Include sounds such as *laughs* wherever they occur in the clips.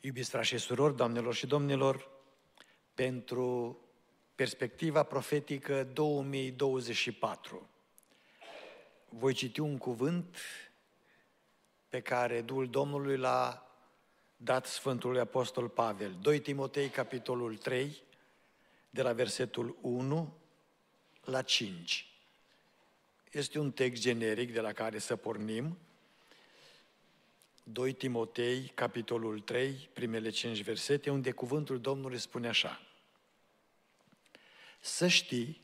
Iubiți frați și surori, doamnelor și domnilor, pentru perspectiva profetică 2024. Voi citi un cuvânt pe care Duhul Domnului l-a dat Sfântului Apostol Pavel. 2 Timotei, capitolul 3, de la versetul 1 la 5. Este un text generic de la care să pornim. 2 Timotei, capitolul 3, primele 5 versete, unde cuvântul Domnului spune așa. Să știi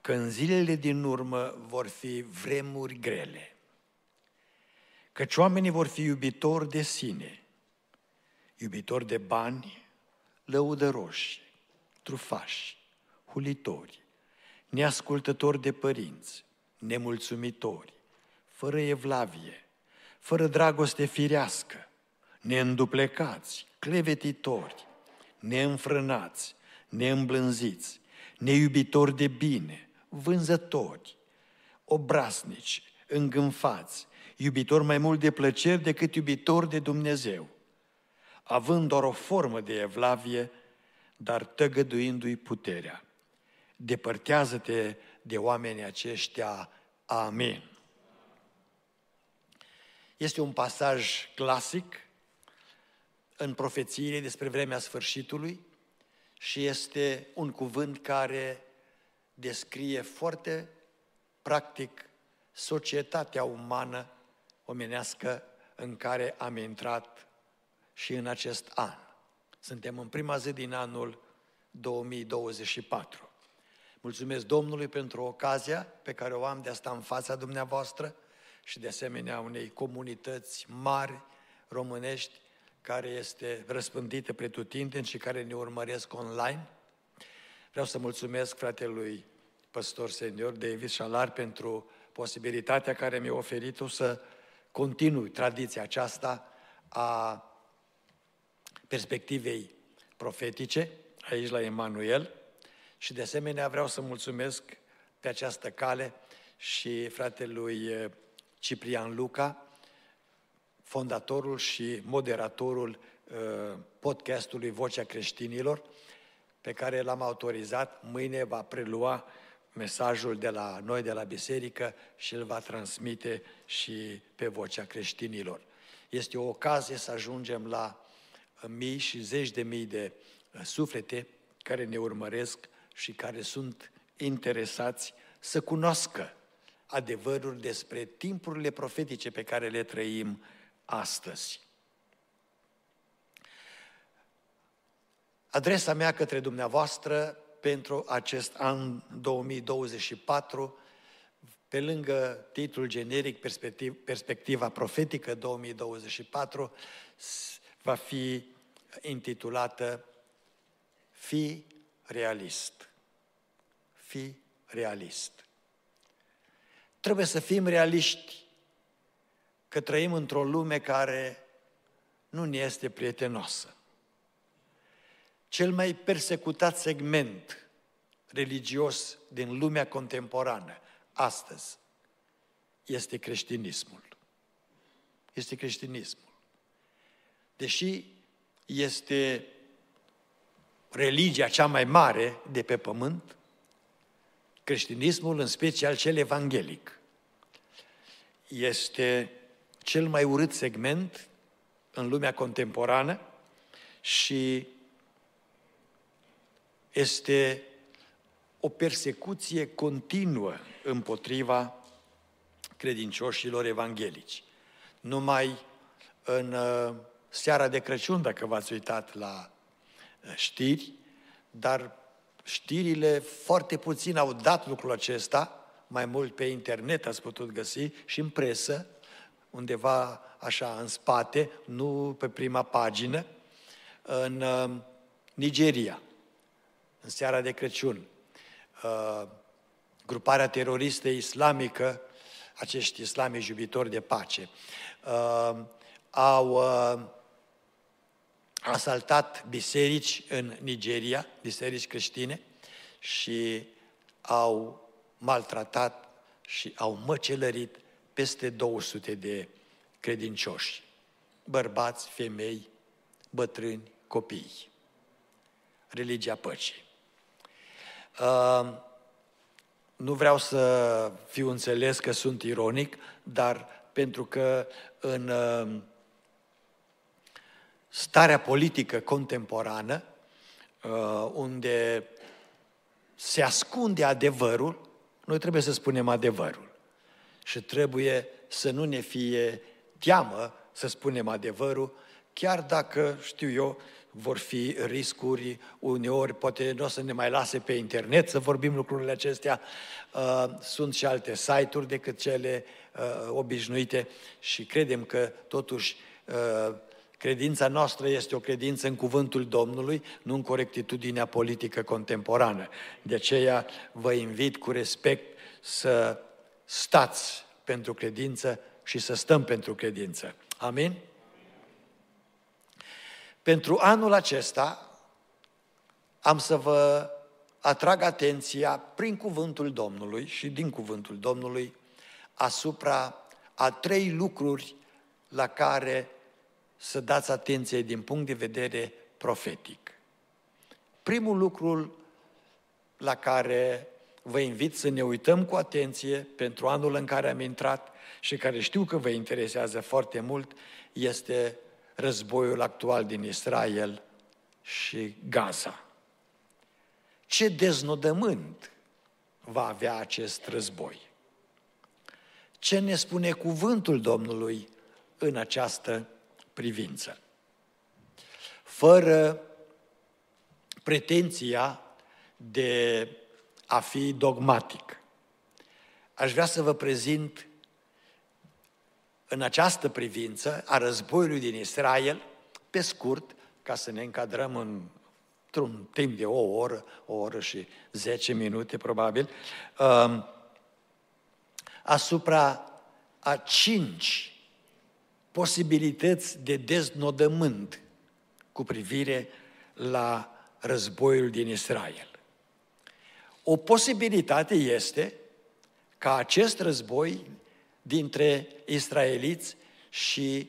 că în zilele din urmă vor fi vremuri grele, căci oamenii vor fi iubitori de sine, iubitori de bani, lăudăroși, trufași, hulitori, neascultători de părinți, nemulțumitori, fără evlavie, fără dragoste firească, neînduplecați, clevetitori, neînfrânați, neîmblânziți, neiubitori de bine, vânzători, obraznici, îngânfați, iubitori mai mult de plăceri decât iubitori de Dumnezeu, având doar o formă de evlavie, dar tăgăduindu-i puterea. Depărtează-te de oamenii aceștia. Amin. Este un pasaj clasic în profețiile despre vremea sfârșitului și este un cuvânt care descrie foarte practic societatea umană omenească în care am intrat și în acest an. Suntem în prima zi din anul 2024. Mulțumesc Domnului pentru ocazia pe care o am de a sta în fața dumneavoastră și de asemenea unei comunități mari românești care este răspândită pretutindeni și care ne urmăresc online. Vreau să mulțumesc fratelui păstor senior David Șalar pentru posibilitatea care mi-a oferit-o să continui tradiția aceasta a perspectivei profetice aici la Emanuel și de asemenea vreau să mulțumesc pe această cale și fratelui eh, Ciprian Luca, fondatorul și moderatorul eh, podcastului Vocea Creștinilor, pe care l-am autorizat. Mâine va prelua mesajul de la noi, de la biserică, și îl va transmite și pe Vocea Creștinilor. Este o ocazie să ajungem la mii și zeci de mii de uh, suflete care ne urmăresc și care sunt interesați să cunoască adevăruri despre timpurile profetice pe care le trăim astăzi. Adresa mea către dumneavoastră pentru acest an 2024, pe lângă titlul generic Perspectiva profetică 2024, va fi intitulată Fi realist. Fi realist. Trebuie să fim realiști că trăim într-o lume care nu ne este prietenoasă. Cel mai persecutat segment religios din lumea contemporană, astăzi, este creștinismul. Este creștinismul deși este religia cea mai mare de pe pământ, creștinismul, în special cel evanghelic, este cel mai urât segment în lumea contemporană și este o persecuție continuă împotriva credincioșilor evanghelici. Numai în uh, seara de Crăciun, dacă v-ați uitat la uh, știri, dar știrile foarte puțin au dat lucrul acesta, mai mult pe internet ați putut găsi și în presă, undeva așa în spate, nu pe prima pagină, în uh, Nigeria, în seara de Crăciun. Uh, gruparea teroristă islamică, acești islamici iubitori de pace, au asaltat biserici în Nigeria, biserici creștine, și au maltratat și au măcelărit peste 200 de credincioși, bărbați, femei, bătrâni, copii. Religia păcii. Uh, nu vreau să fiu înțeles că sunt ironic, dar pentru că în uh, starea politică contemporană, uh, unde se ascunde adevărul, noi trebuie să spunem adevărul. Și trebuie să nu ne fie teamă să spunem adevărul, chiar dacă, știu eu, vor fi riscuri, uneori poate nu o să ne mai lase pe internet să vorbim lucrurile acestea. Uh, sunt și alte site-uri decât cele uh, obișnuite și credem că totuși uh, credința noastră este o credință în cuvântul Domnului, nu în corectitudinea politică contemporană. De aceea vă invit cu respect să stați pentru credință și să stăm pentru credință. Amin? Pentru anul acesta am să vă atrag atenția prin cuvântul Domnului și din cuvântul Domnului asupra a trei lucruri la care să dați atenție din punct de vedere profetic. Primul lucru la care vă invit să ne uităm cu atenție pentru anul în care am intrat și care știu că vă interesează foarte mult este războiul actual din Israel și Gaza. Ce deznodământ va avea acest război? Ce ne spune cuvântul Domnului în această privință? Fără pretenția de a fi dogmatic. Aș vrea să vă prezint în această privință a războiului din Israel, pe scurt, ca să ne încadrăm în, într-un timp de o oră, o oră și zece minute probabil, um, asupra a cinci posibilități de deznodământ cu privire la războiul din Israel. O posibilitate este ca acest război dintre israeliți și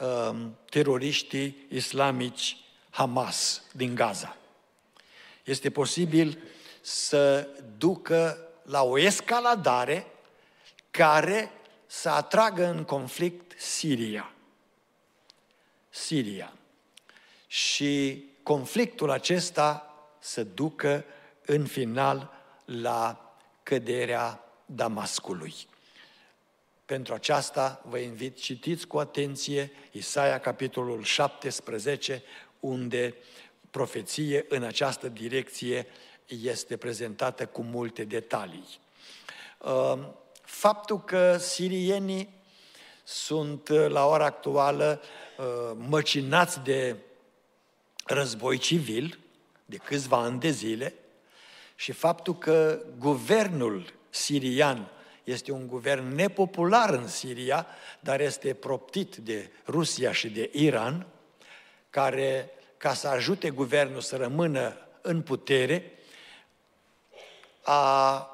um, teroriștii islamici Hamas din Gaza. Este posibil să ducă la o escaladare care să atragă în conflict Siria. Siria. Și conflictul acesta să ducă în final la căderea Damascului. Pentru aceasta vă invit, citiți cu atenție Isaia, capitolul 17, unde profeție în această direcție este prezentată cu multe detalii. Ehm, faptul că sirienii sunt la ora actuală ehm, măcinați de război civil de câțiva ani de zile și faptul că guvernul sirian este un guvern nepopular în Siria, dar este proptit de Rusia și de Iran, care, ca să ajute guvernul să rămână în putere, a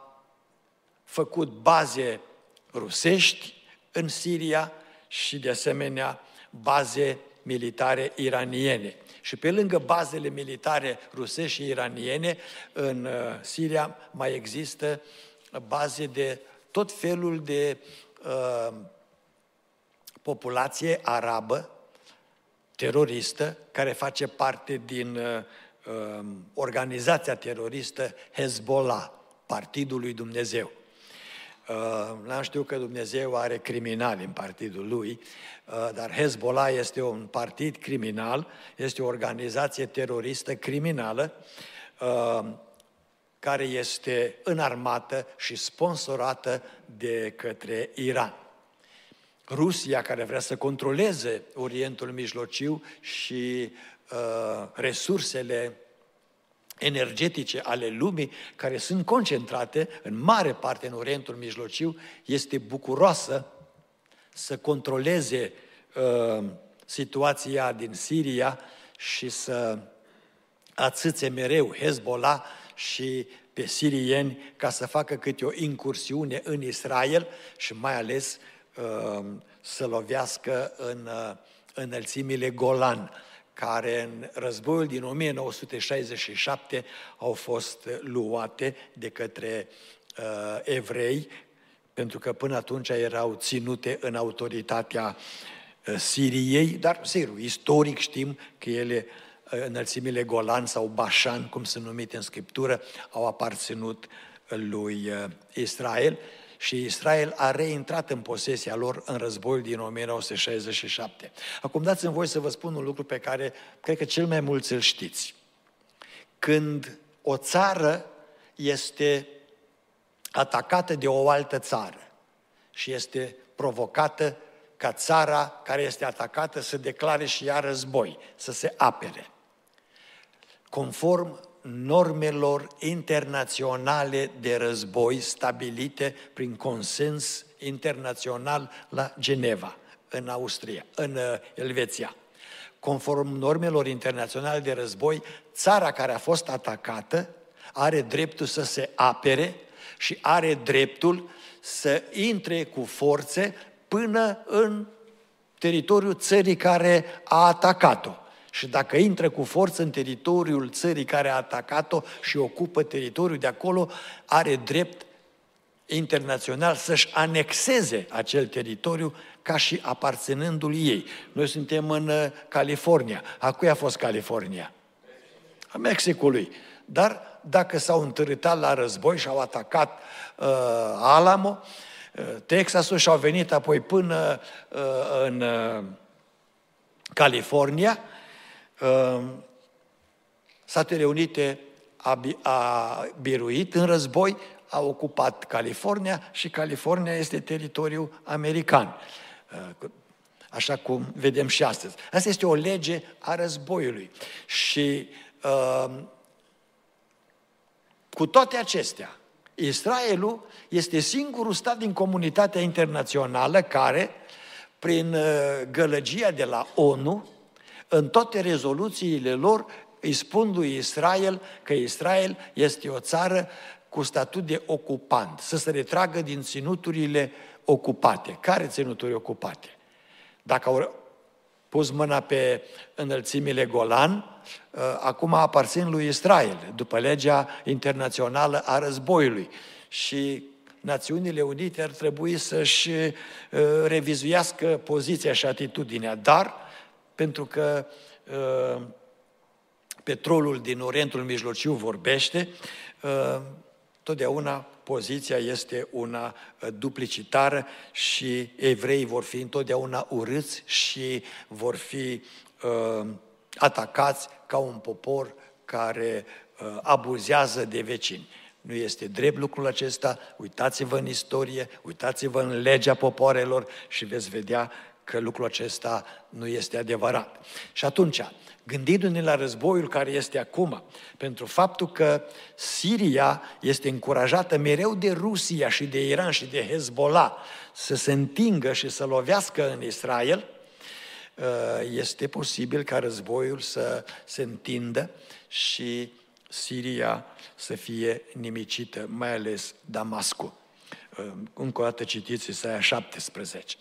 făcut baze rusești în Siria și, de asemenea, baze militare iraniene. Și pe lângă bazele militare rusești și iraniene, în uh, Siria mai există baze de tot felul de uh, populație arabă, teroristă, care face parte din uh, um, organizația teroristă Hezbollah, Partidul lui Dumnezeu. Uh, n-am știut că Dumnezeu are criminali în partidul lui, uh, dar Hezbollah este un partid criminal, este o organizație teroristă criminală, uh, care este înarmată și sponsorată de către Iran. Rusia, care vrea să controleze Orientul Mijlociu și uh, resursele energetice ale lumii, care sunt concentrate în mare parte în Orientul Mijlociu, este bucuroasă să controleze uh, situația din Siria și să atâțe mereu Hezbollah și pe sirieni ca să facă câte o incursiune în Israel și mai ales uh, să lovească în uh, înălțimile Golan, care în războiul din 1967 au fost luate de către uh, evrei, pentru că până atunci erau ținute în autoritatea uh, Siriei, dar, sigur, istoric știm că ele, uh, înălțimile Golan sau Bașan, cum sunt numite în Scriptură, au aparținut lui uh, Israel și Israel a reintrat în posesia lor în războiul din 1967. Acum dați-mi voi să vă spun un lucru pe care cred că cel mai mulți îl știți. Când o țară este atacată de o altă țară și este provocată ca țara care este atacată să declare și ea război, să se apere. Conform normelor internaționale de război stabilite prin consens internațional la Geneva, în Austria, în uh, Elveția. Conform normelor internaționale de război, țara care a fost atacată are dreptul să se apere și are dreptul să intre cu forțe până în teritoriul țării care a atacat-o. Și dacă intră cu forță în teritoriul țării care a atacat-o și ocupă teritoriul de acolo, are drept internațional să-și anexeze acel teritoriu ca și aparținându-l ei. Noi suntem în uh, California. A cui a fost California? A Mexicului. Dar dacă s-au întârâtat la război și au atacat uh, Alamo, uh, Texasul și au venit apoi până uh, în uh, California, Ehm, Statele Unite a, a biruit în război, a ocupat California și California este teritoriu american. Ehm, așa cum vedem și astăzi. Asta este o lege a războiului. Și uh, cu toate acestea, Israelul este singurul stat din comunitatea internațională care, prin gălăgia de la ONU, în toate rezoluțiile lor îi spun lui Israel că Israel este o țară cu statut de ocupant, să se retragă din ținuturile ocupate. Care ținuturi ocupate? Dacă au pus mâna pe înălțimile Golan, ă, acum aparțin lui Israel, după legea internațională a războiului. Și Națiunile Unite ar trebui să-și ă, revizuiască poziția și atitudinea, dar pentru că uh, petrolul din Orientul Mijlociu vorbește, uh, totdeauna poziția este una uh, duplicitară și evrei vor fi întotdeauna urâți și vor fi uh, atacați ca un popor care uh, abuzează de vecini. Nu este drept lucrul acesta, uitați-vă în istorie, uitați-vă în legea popoarelor și veți vedea că lucrul acesta nu este adevărat. Și atunci, gândindu-ne la războiul care este acum, pentru faptul că Siria este încurajată mereu de Rusia și de Iran și de Hezbollah să se întingă și să lovească în Israel, uh, este posibil ca războiul să se întindă și Siria să fie nimicită, mai ales Damascul. Uh, încă o dată citiți Isaia 17.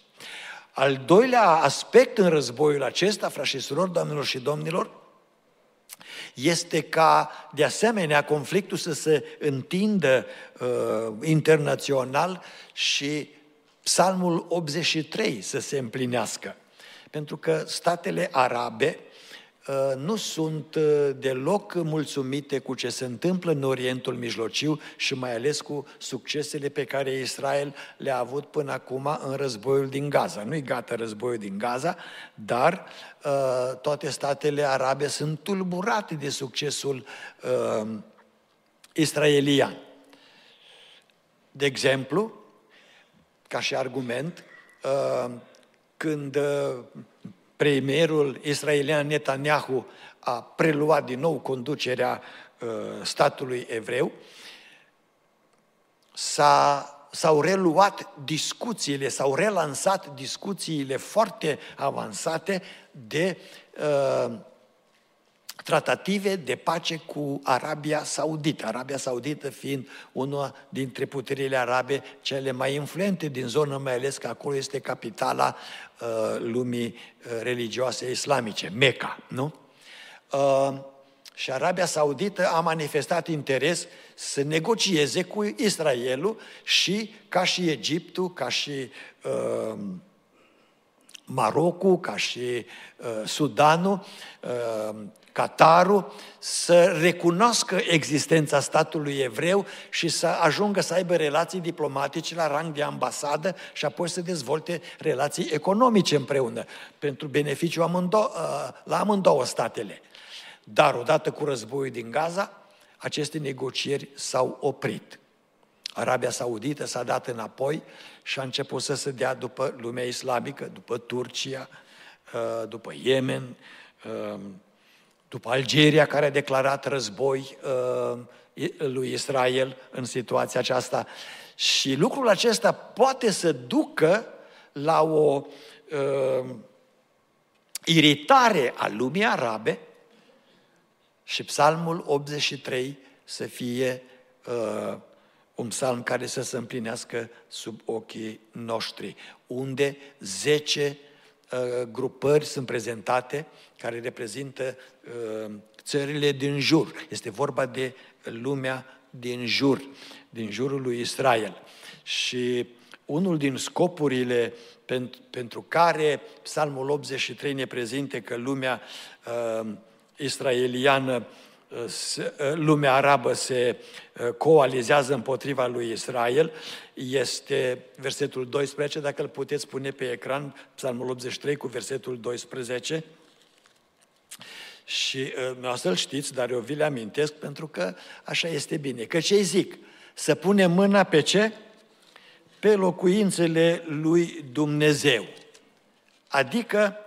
Al doilea aspect în războiul acesta, frați și surori, doamnelor și domnilor, este ca, de asemenea, conflictul să se întindă uh, internațional și Psalmul 83 să se împlinească. Pentru că statele arabe Uh, nu sunt uh, deloc mulțumite cu ce se întâmplă în Orientul Mijlociu și mai ales cu succesele pe care Israel le-a avut până acum în războiul din Gaza. Nu-i gata războiul din Gaza, dar uh, toate statele arabe sunt tulburate de succesul israelian. De exemplu, ca și argument, când premierul israelian Netanyahu a preluat din nou conducerea uh, statului evreu, s-a, s-au reluat discuțiile, s-au relansat discuțiile foarte avansate de uh, tratative de pace cu Arabia Saudită. Arabia Saudită fiind una dintre puterile arabe cele mai influente din zonă, mai ales că acolo este capitala uh, lumii uh, religioase islamice, Mecca, nu? uh, și Arabia Saudită a manifestat interes să negocieze cu Israelul și ca și Egiptul, ca și uh, Marocul, ca și uh, Sudanul, uh, Qatarul, să recunoască existența statului evreu și să ajungă să aibă relații diplomatice la rang de ambasadă și apoi să dezvolte relații economice împreună, pentru beneficiu amândou- uh, la amândouă statele. Dar odată cu războiul din Gaza, aceste negocieri s-au oprit. Arabia Saudită s-a dat înapoi și a început să se dea după lumea islamică, după Turcia, uh, după Yemen, uh, după Algeria, care a declarat război uh, lui Israel în situația aceasta. Și lucrul acesta poate să ducă la o uh, iritare a lumii arabe și psalmul 83 să fie uh, un psalm care să se împlinească sub ochii noștri, unde 10 uh, grupări sunt prezentate care reprezintă uh, țările din jur. Este vorba de lumea din jur, din jurul lui Israel. Și unul din scopurile pentru, pentru care Psalmul 83 ne prezinte că lumea uh, israeliană lumea arabă se coalizează împotriva lui Israel, este versetul 12, dacă îl puteți pune pe ecran, Psalmul 83 cu versetul 12. Și nu să-l știți, dar eu vi le amintesc pentru că așa este bine. Că ce zic? Să punem mâna pe ce? Pe locuințele lui Dumnezeu. Adică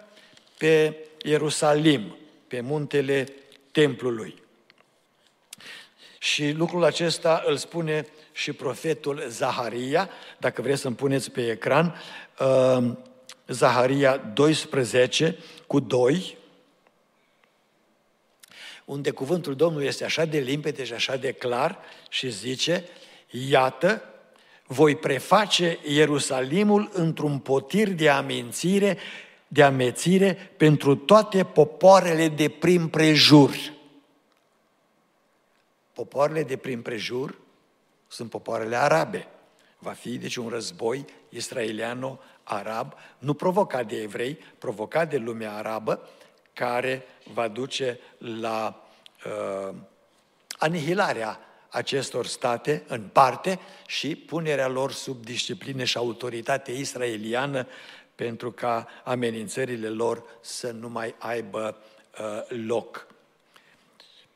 pe Ierusalim, pe muntele templului. Și lucrul acesta îl spune și profetul Zaharia, dacă vreți să-mi puneți pe ecran, uh, Zaharia 12 cu 2, unde cuvântul Domnului este așa de limpede și așa de clar și zice, iată, voi preface Ierusalimul într-un potir de amințire, de amețire pentru toate popoarele de prim prejur. Popoarele de prin prejur sunt popoarele arabe. Va fi deci un război israeliano-arab, nu provocat de evrei, provocat de lumea arabă, care va duce la uh, anihilarea acestor state în parte și punerea lor sub disciplină și autoritate israeliană pentru ca amenințările lor să nu mai aibă uh, loc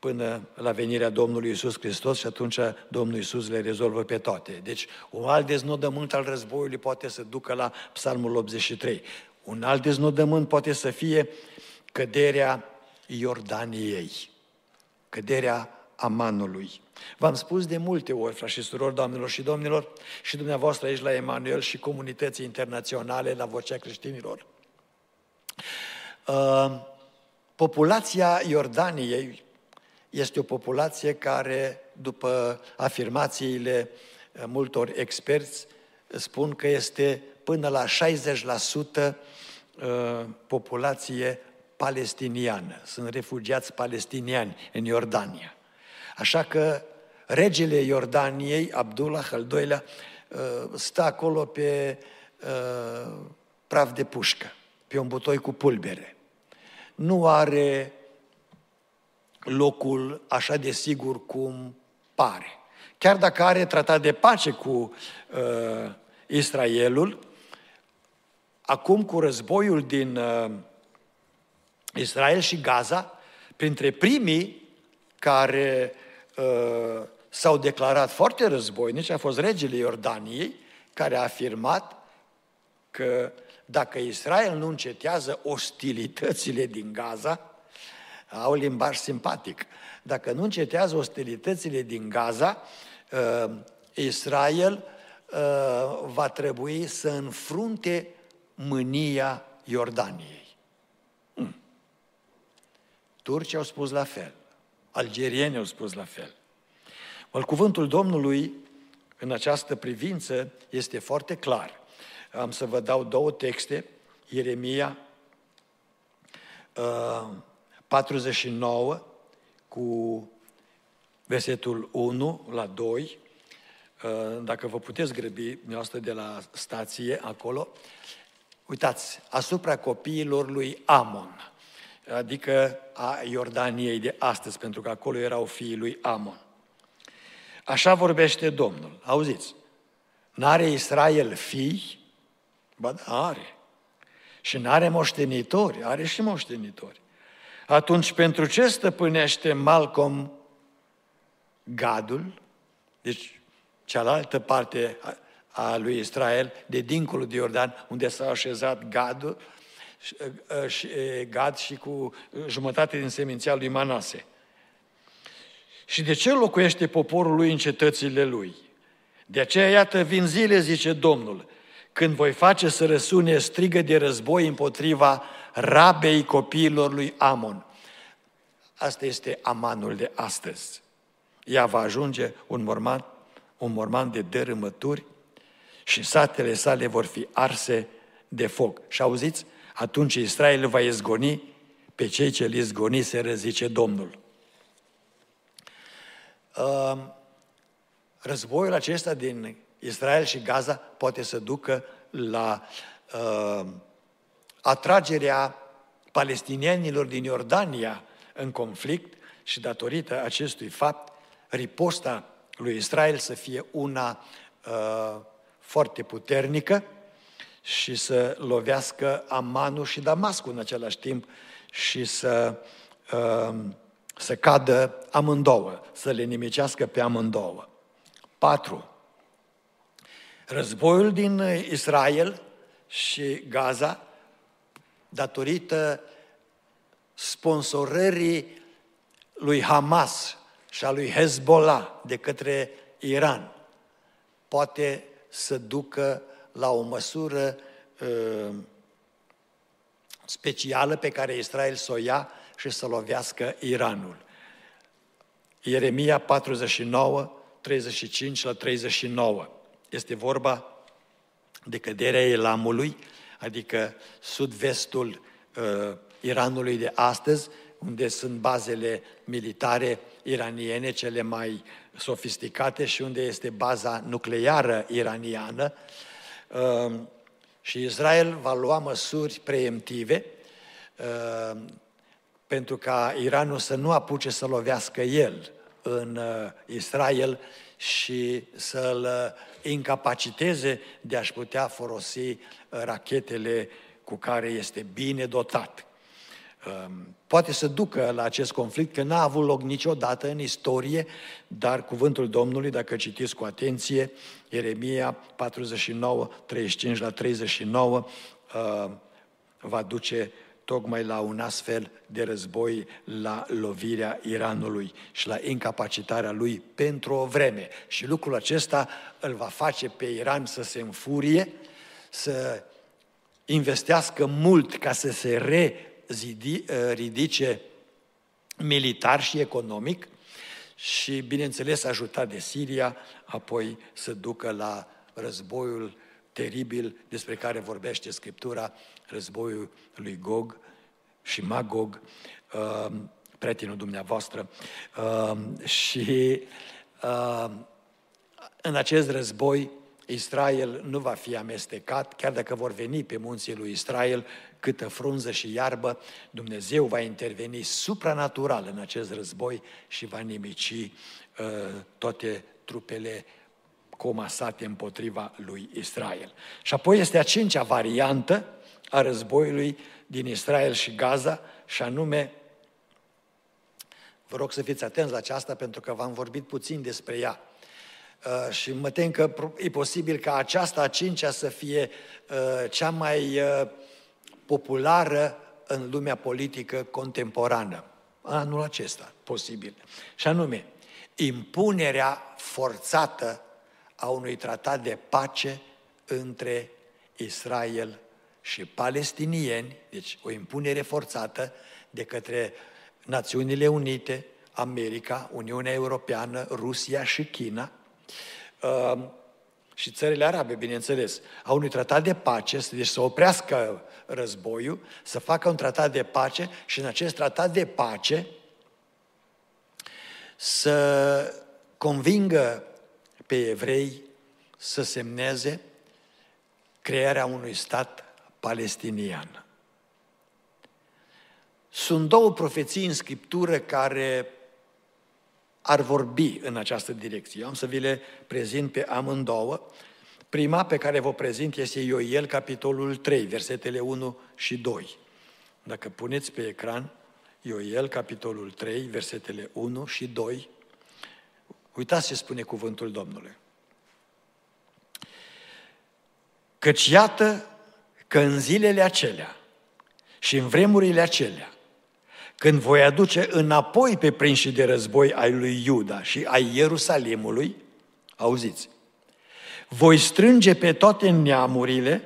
până la venirea Domnului Isus Hristos și atunci Domnul Isus le rezolvă pe toate. Deci un alt deznodământ al războiului poate să ducă la Psalmul 83. Un alt deznodământ poate să fie căderea Iordaniei, căderea Amanului. V-am spus de multe ori, frați și surori, doamnelor și domnilor, și dumneavoastră aici la Emanuel și comunității internaționale la Vocea Creștinilor. Uh, populația Iordaniei este o populație care, după afirmațiile eh, multor experți, spun că este până la 60% eh, populație palestiniană. Sunt refugiați palestiniani în Iordania. Așa că regele Iordaniei, Abdullah al doilea, eh, stă acolo pe praf de pușcă, pe un butoi cu pulbere. Nu are locul așa de sigur cum pare. Chiar dacă are tratat de pace cu uh, Israelul, acum cu războiul din uh, Israel și Gaza, printre primii care uh, s-au declarat foarte războinici a fost regele Iordaniei, care a afirmat că dacă Israel nu încetează ostilitățile din Gaza, au limbaj simpatic. Dacă nu încetează ostilitățile din Gaza, uh, Israel uh, va trebui să înfrunte mânia Iordaniei. Hmm. Turcii au spus la fel, algerienii au spus la fel. Ori cuvântul Domnului în această privință este foarte clar. Am să vă dau două texte, Ieremia uh, 49 cu versetul 1 la 2, uh, dacă vă puteți grăbi dumneavoastră de la stație acolo, uitați, asupra copiilor lui Amon, adică a Iordaniei de astăzi, pentru că acolo erau fiii lui Amon. Așa vorbește Domnul. Auziți, n-are Israel fii? Ba da, are. Și n-are moștenitori, are și moștenitori. Atunci, pentru ce stăpânește Malcolm Gadul, deci cealaltă parte a lui Israel, de dincolo de Iordan, unde s-a așezat Gadul, și, Gad și cu jumătate din seminția lui Manase. Și de ce locuiește poporul lui în cetățile lui? De aceea, iată, vin zile, zice Domnul, când voi face să răsune strigă de război împotriva rabei copiilor lui Amon. Asta este amanul de astăzi. Ea va ajunge un morman, un morman de dărâmături și satele sale vor fi arse de foc. Și auziți? Atunci Israel va izgoni pe cei ce îl izgoniseră, zice Domnul. Războiul acesta din Israel și Gaza poate să ducă la uh, atragerea palestinienilor din Iordania în conflict și datorită acestui fapt, riposta lui Israel să fie una uh, foarte puternică și să lovească Amanul și Damascul în același timp și să, uh, să cadă amândouă, să le nimicească pe amândouă. 4. Războiul din Israel și Gaza, datorită sponsorării lui Hamas și a lui Hezbollah de către Iran, poate să ducă la o măsură uh, specială pe care Israel să o ia și să lovească Iranul. Ieremia 49, 35 la 39. Este vorba de căderea Elamului, adică sud-vestul uh, Iranului de astăzi, unde sunt bazele militare iraniene cele mai sofisticate și unde este baza nucleară iraniană. Uh, și Israel va lua măsuri preemptive uh, pentru ca Iranul să nu apuce să lovească el în uh, Israel și să-l uh, incapaciteze de a-și putea folosi uh, rachetele cu care este bine dotat. Um, poate să ducă la acest conflict, că n-a avut loc niciodată în istorie, dar cuvântul Domnului, dacă citiți cu atenție, Ieremia 49, 35 la 39, va duce tocmai la un astfel de război, la lovirea Iranului și la incapacitarea lui pentru o vreme. Și lucrul acesta îl va face pe Iran să se înfurie, să investească mult ca să se ridice militar și economic și, bineînțeles, ajutat de Siria, apoi să ducă la războiul teribil despre care vorbește Scriptura, războiul lui Gog și Magog, uh, prietenul dumneavoastră, uh, și uh, în acest război Israel nu va fi amestecat, chiar dacă vor veni pe munții lui Israel câtă frunză și iarbă, Dumnezeu va interveni supranatural în acest război și va nimici uh, toate trupele comasate împotriva lui Israel. Și apoi este a cincea variantă a războiului din Israel și Gaza, și anume, vă rog să fiți atenți la aceasta pentru că v-am vorbit puțin despre ea. Uh, și mă tem că e posibil ca aceasta a cincea să fie uh, cea mai uh, populară în lumea politică contemporană. Anul acesta, posibil. Și anume, impunerea forțată a unui tratat de pace între Israel și palestinieni, deci o impunere forțată de către Națiunile Unite, America, Uniunea Europeană, Rusia și China, uh, și țările arabe, bineînțeles, au unui tratat de pace, deci să oprească războiul, să facă un tratat de pace și în acest tratat de pace să convingă pe evrei să semneze crearea unui stat palestinian. Sunt două profeții în Scriptură care ar vorbi în această direcție. Eu am să vi le prezint pe amândouă. Prima pe care vă prezint este Ioel, capitolul 3, versetele 1 și 2. Dacă puneți pe ecran Ioel, capitolul 3, versetele 1 și 2, uitați ce spune cuvântul Domnului. Căci iată că în zilele acelea și în vremurile acelea, când voi aduce înapoi pe prinși de război ai lui Iuda și ai Ierusalimului, auziți, voi strânge pe toate neamurile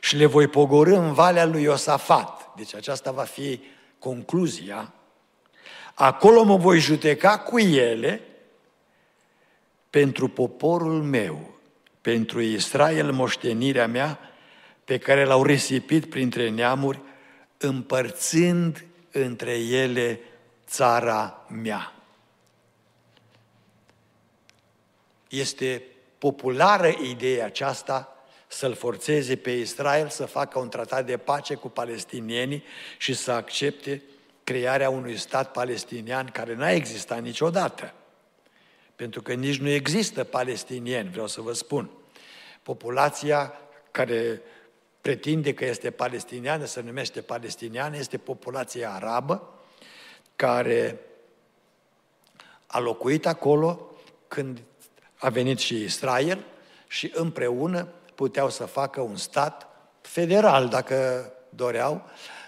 și le voi pogorâ în valea lui Iosafat. Deci aceasta va fi concluzia. Acolo mă voi judeca cu ele pentru poporul meu, pentru Israel moștenirea mea, pe care l-au risipit printre neamuri, împărțind între ele țara mea. Este populară ideea aceasta să-l forțeze pe Israel să facă un tratat de pace cu palestinienii și să accepte crearea unui stat palestinian care n-a existat niciodată. Pentru că nici nu există palestinieni, vreau să vă spun. Populația care pretinde că este palestiniană, se numește palestiniană, este populația arabă care a locuit acolo când a venit și Israel și împreună puteau să facă un stat federal, dacă doreau,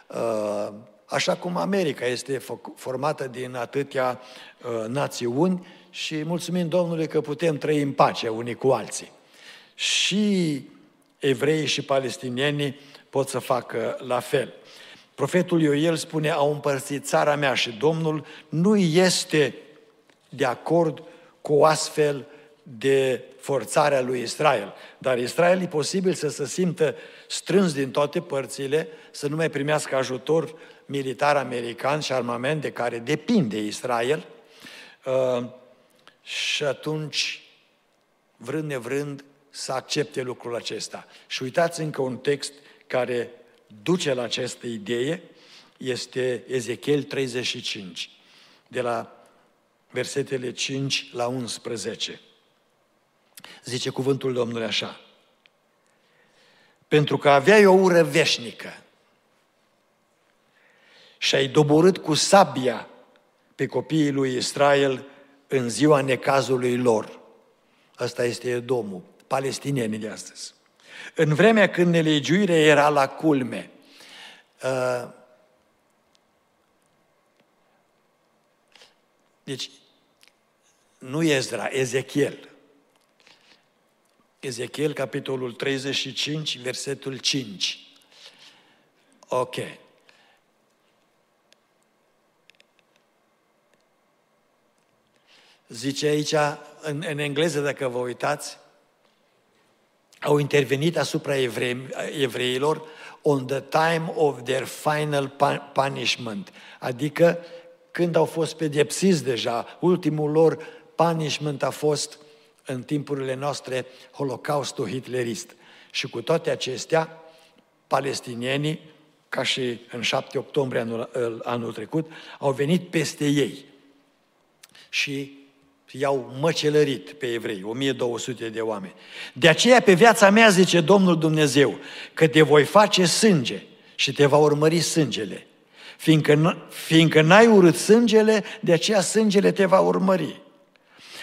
uh, așa cum America este formată din atâtea uh, națiuni și mulțumim Domnului că putem trăi în pace unii cu alții. Și evreii și palestinienii pot să facă la fel. Profetul Ioel spune, au împărțit țara mea și Domnul nu este de acord cu o astfel de forțarea lui Israel. Dar Israel e posibil să se simtă strâns din toate părțile, să nu mai primească ajutor militar american și armament de care depinde Israel. Uh, și atunci, vrând nevrând, să accepte lucrul acesta. Și uitați încă un text care duce la această idee, este Ezechiel 35, de la versetele 5 la 11. Zice cuvântul Domnului așa. Pentru că aveai o ură veșnică și ai doborât cu sabia pe copiii lui Israel în ziua necazului lor. Asta este Domnul palestinienii de astăzi. În vremea când nelegiuirea era la culme, uh, deci, nu Ezra, Ezechiel. Ezechiel, capitolul 35, versetul 5. Ok. Zice aici, în, în engleză, dacă vă uitați, au intervenit asupra evreilor on the time of their final punishment, adică când au fost pedepsiți deja, ultimul lor punishment a fost în timpurile noastre Holocaustul hitlerist. Și cu toate acestea, palestinienii, ca și în 7 octombrie anul, anul trecut, au venit peste ei. Și i-au măcelărit pe evrei, 1200 de oameni. De aceea pe viața mea, zice Domnul Dumnezeu, că te voi face sânge și te va urmări sângele. Fiindcă, fiindcă n-ai urât sângele, de aceea sângele te va urmări.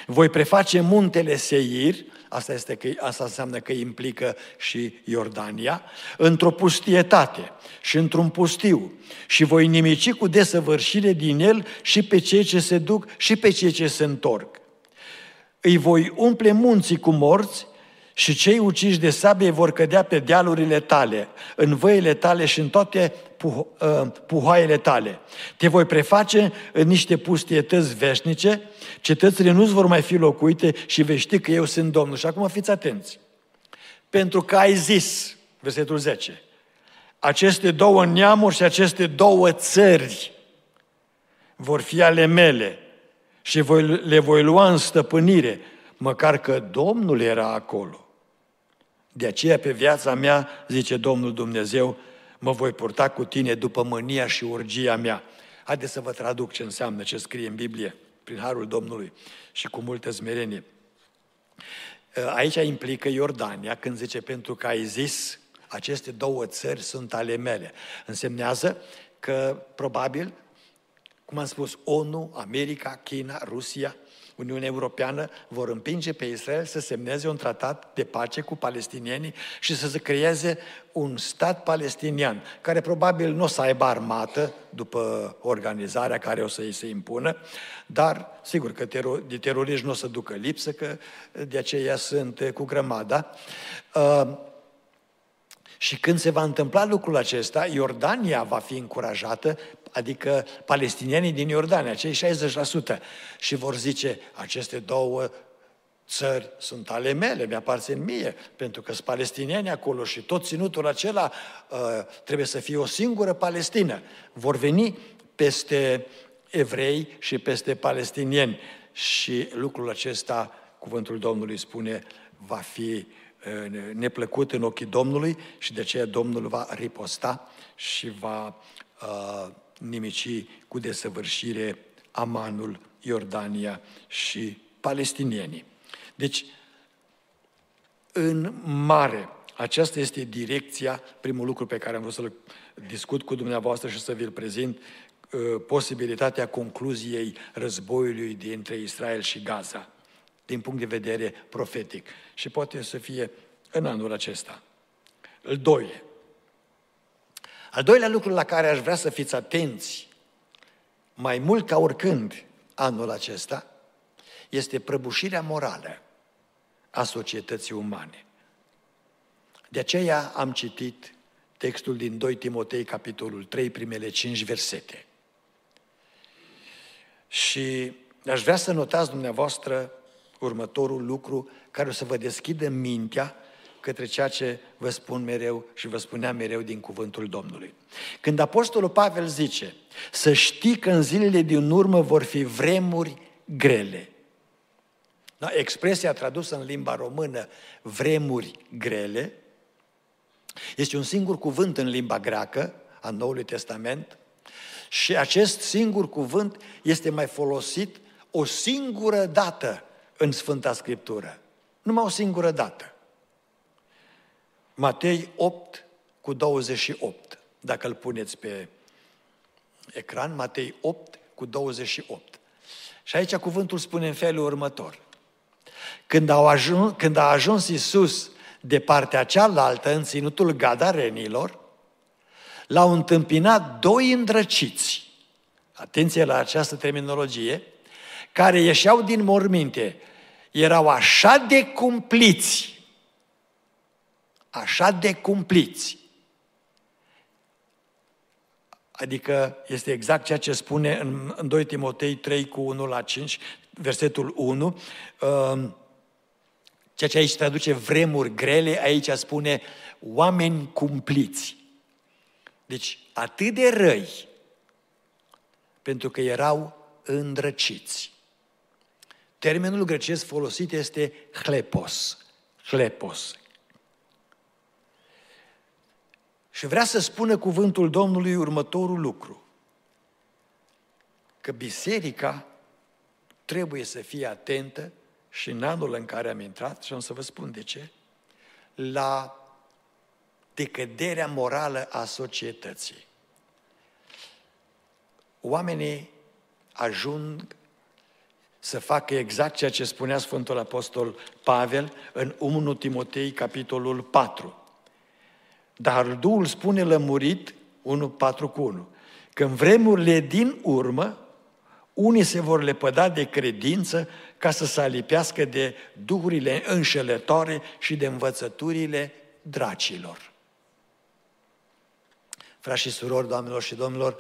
Voi preface muntele Seir, asta, este că, asta înseamnă că implică și Iordania, într-o pustietate și într-un pustiu și voi nimici cu desăvârșire din el și pe cei ce se duc și pe cei ce se întorc îi voi umple munții cu morți și cei uciși de sabie vor cădea pe dealurile tale, în văile tale și în toate puh- uh, puhoaiele tale. Te voi preface în niște pustietăți veșnice, cetățile nu vor mai fi locuite și vei ști că eu sunt Domnul. Și acum fiți atenți. pentru că ai zis, versetul 10, aceste două neamuri și aceste două țări vor fi ale mele și voi, le voi lua în stăpânire, măcar că Domnul era acolo. De aceea pe viața mea, zice Domnul Dumnezeu, mă voi purta cu tine după mânia și urgia mea. Haideți să vă traduc ce înseamnă ce scrie în Biblie, prin harul Domnului și cu multă smerenie. Aici implică Iordania, când zice, pentru că ai zis, aceste două țări sunt ale mele. Însemnează că, probabil, cum am spus, ONU, America, China, Rusia, Uniunea Europeană vor împinge pe Israel să semneze un tratat de pace cu palestinienii și să se creeze un stat palestinian, care probabil nu o să aibă armată după organizarea care o să îi se impună, dar sigur că tero- de teroriști nu o să ducă lipsă, că de aceea sunt cu grămada. Uh, și când se va întâmpla lucrul acesta, Iordania va fi încurajată, adică palestinienii din Iordania, cei 60%, și vor zice, aceste două țări sunt ale mele, mi-aparțin mie, pentru că sunt palestinieni acolo și tot ținutul acela uh, trebuie să fie o singură Palestină. Vor veni peste evrei și peste palestinieni și lucrul acesta, cuvântul Domnului spune, va fi neplăcut în ochii Domnului și de aceea Domnul va riposta și va uh, nimici cu desăvârșire Amanul, Iordania și palestinienii. Deci, în mare, aceasta este direcția, primul lucru pe care am vrut să-l discut cu dumneavoastră și să vi-l prezint, uh, posibilitatea concluziei războiului dintre Israel și Gaza din punct de vedere profetic. Și poate să fie în anul acesta. Îl doi. Al doilea lucru la care aș vrea să fiți atenți, mai mult ca oricând anul acesta, este prăbușirea morală a societății umane. De aceea am citit textul din 2 Timotei, capitolul 3, primele 5 versete. Și aș vrea să notați dumneavoastră următorul lucru care o să vă deschidă mintea către ceea ce vă spun mereu și vă spuneam mereu din cuvântul Domnului. Când Apostolul Pavel zice să știi că în zilele din urmă vor fi vremuri grele. Da? Expresia tradusă în limba română, vremuri grele, este un singur cuvânt în limba greacă a Noului Testament și acest singur cuvânt este mai folosit o singură dată în Sfânta Scriptură. Numai o singură dată. Matei 8 cu 28. Dacă îl puneți pe ecran, Matei 8 cu 28. Și aici cuvântul spune în felul următor. Când, au ajuns, când a ajuns Isus de partea cealaltă, în ținutul Gadarenilor, l-au întâmpinat doi îndrăciți. Atenție la această terminologie, care ieșeau din morminte erau așa de cumpliți, așa de cumpliți, Adică este exact ceea ce spune în, în 2 Timotei 3 cu 1 la 5, versetul 1. Um, ceea ce aici traduce vremuri grele, aici spune oameni cumpliți. Deci atât de răi, pentru că erau îndrăciți. Termenul grecesc folosit este hlepos. Hlepos. Și vrea să spună cuvântul Domnului următorul lucru. Că biserica trebuie să fie atentă și în anul în care am intrat, și am să vă spun de ce, la decăderea morală a societății. Oamenii ajung să facă exact ceea ce spunea Sfântul Apostol Pavel în 1 Timotei, capitolul 4. Dar Duhul spune lămurit, 1, 4 cu 1, că în vremurile din urmă, unii se vor lepăda de credință ca să se alipească de duhurile înșelătoare și de învățăturile dracilor. Frați și surori, doamnelor și domnilor,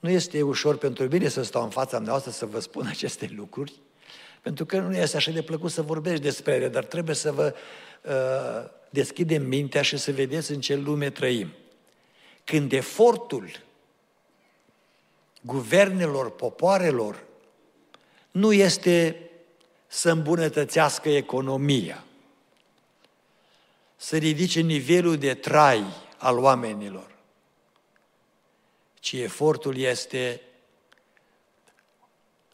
nu este ușor pentru mine să stau în fața noastră să vă spun *laughs* aceste lucruri, Pentru că nu este așa de plăcut să vorbești despre ele, dar trebuie să vă uh, deschidem mintea și să vedeți în ce lume trăim. Când efortul guvernelor, popoarelor, nu este să îmbunătățească economia, să ridice nivelul de trai al oamenilor, ci efortul este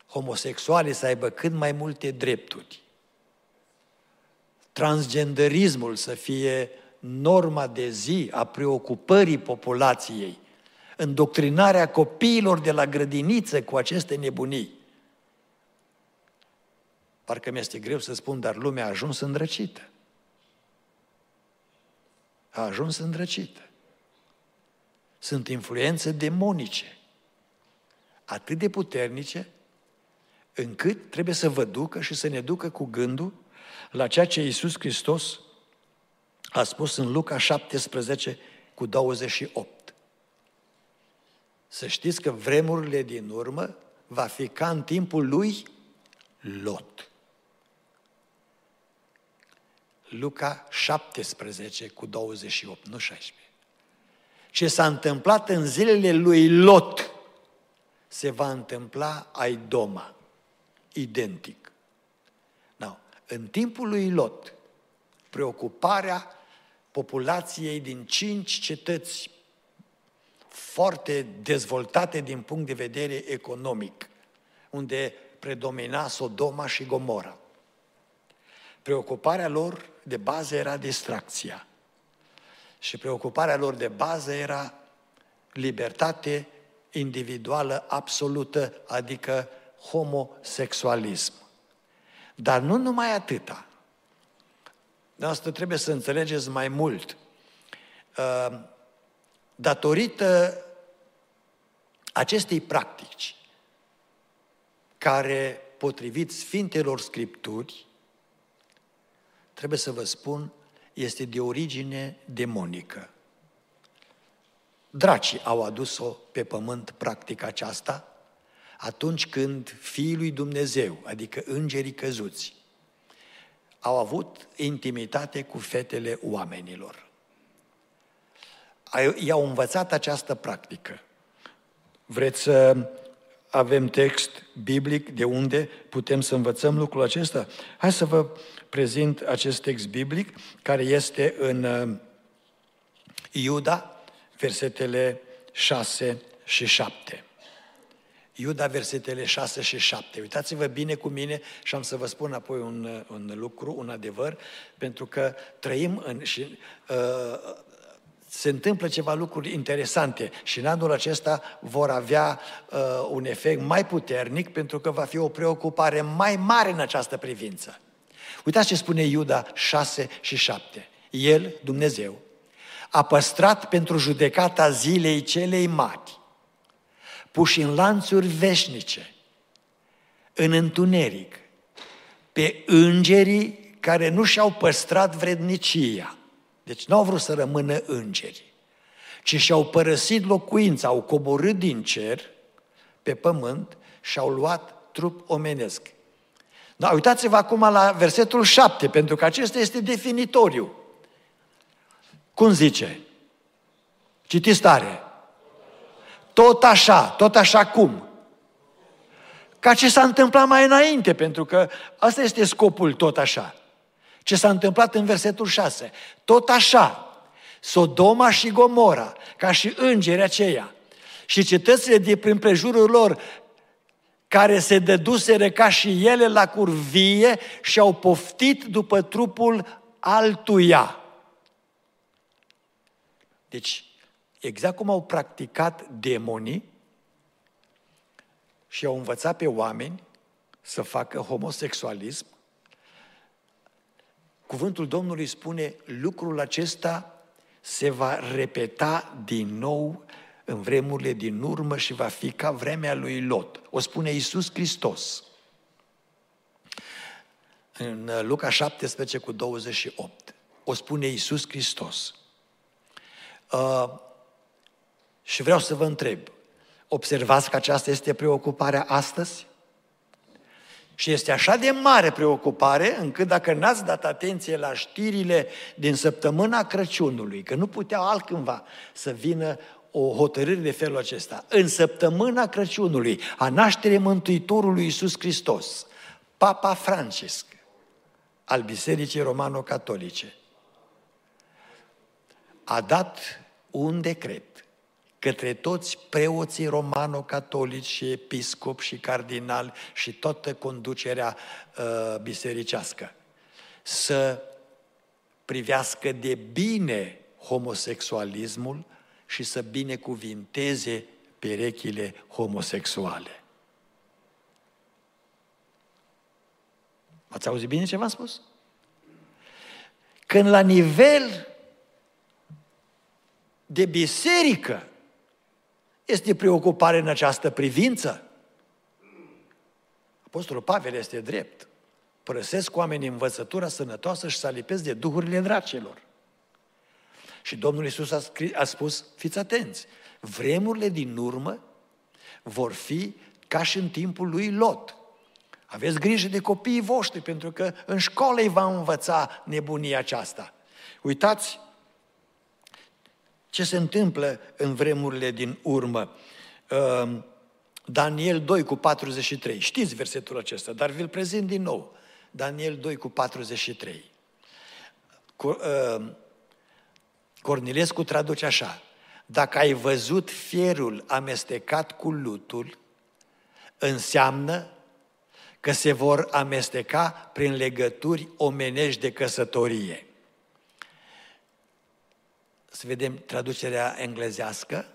homosexualii să aibă cât mai multe drepturi, transgenderismul să fie norma de zi a preocupării populației, îndoctrinarea copiilor de la grădiniță cu aceste nebunii. Parcă mi-este greu să spun, dar lumea a ajuns îndrăcită. A ajuns îndrăcită. Sunt influențe demonice, atât de puternice, încât trebuie să vă ducă și să ne ducă cu gândul la ceea ce Iisus Hristos a spus în Luca 17 cu 28. Să știți că vremurile din urmă va fi ca în timpul lui Lot. Luca 17 cu 28, nu 16. Ce s-a întâmplat în zilele lui Lot se va întâmpla ai Doma, identic. Now, în timpul lui Lot, preocuparea populației din cinci cetăți foarte dezvoltate din punct de vedere economic, unde predomina Sodoma și Gomora. Preocuparea lor de bază era distracția. Și preocuparea lor de bază era libertate individuală absolută, adică homosexualism. Dar nu numai atâta. Asta trebuie să înțelegeți mai mult. Uh, datorită acestei practici, care, potrivit Sfintelor Scripturi, trebuie să vă spun, este de origine demonică. Dracii au adus-o pe pământ practica aceasta atunci când Fiul lui Dumnezeu, adică îngerii căzuți, au avut intimitate cu fetele oamenilor. I-au învățat această practică. Vreți să avem text biblic de unde putem să învățăm lucrul acesta? Hai să vă prezint acest text biblic care este în uh, Iuda, versetele 6 și 7. Iuda, versetele 6 și 7. Uitați-vă bine cu mine și am să vă spun apoi un, uh, un lucru, un adevăr, pentru că trăim în, și uh, se întâmplă ceva lucruri interesante și în anul acesta vor avea uh, un efect mai puternic pentru că va fi o preocupare mai mare în această privință. Uitați ce spune Iuda 6 și 7. El, Dumnezeu, a păstrat pentru judecata zilei celei mari, puși în lanțuri veșnice, în întuneric, pe îngerii care nu și-au păstrat vrednicia. Deci nu au vrut să rămână îngeri, ci și-au părăsit locuința, au coborât din cer pe pământ și au luat trup omenesc. Da, uitați-vă acum la versetul 7, pentru că acesta este definitoriu. Cum zice? Citiți tare. Tot așa, tot așa cum? Ca ce s-a întâmplat mai înainte, pentru că asta este scopul tot așa. Ce s-a întâmplat în versetul 6. Tot așa, Sodoma și Gomora, ca și îngerii aceia, și cetățile de prin prejurul lor, care se dăduseră ca și ele la curvie și au poftit după trupul altuia. Deci, exact cum au practicat demonii și au învățat pe oameni să facă homosexualism, cuvântul Domnului spune lucrul acesta se va repeta din nou în vremurile din urmă și va fi ca vremea lui Lot. O spune Iisus Hristos. În Luca 17 cu 28. O spune Iisus Hristos. Uh, și vreau să vă întreb, observați că aceasta este preocuparea astăzi? Și este așa de mare preocupare încât dacă n-ați dat atenție la știrile din săptămâna Crăciunului, că nu putea altcândva să vină o hotărâre de felul acesta. În săptămâna Crăciunului, a nașterii Mântuitorului Iisus Hristos, Papa Francisc, al Bisericii Romano-Catolice, a dat un decret către toți preoții romano-catolici și episcop și cardinal și toată conducerea uh, bisericească să privească de bine homosexualismul și să binecuvinteze perechile homosexuale. Ați auzit bine ce v-am spus? Când la nivel de biserică este preocupare în această privință? Apostolul Pavel este drept. Părăsesc oamenii învățătura sănătoasă și să alipesc de duhurile dracilor. Și Domnul Iisus a, scris, a spus, fiți atenți, vremurile din urmă vor fi ca și în timpul lui Lot. Aveți grijă de copiii voștri, pentru că în școală îi va învăța nebunia aceasta. Uitați ce se întâmplă în vremurile din urmă. Ehm, Daniel 2 cu 43. Știți versetul acesta, dar vi-l prezint din nou. Daniel 2 cu 43. Ehm, Cornilescu traduce așa. Dacă ai văzut fierul amestecat cu lutul, înseamnă că se vor amesteca prin legături omenești de căsătorie să vedem traducerea englezească,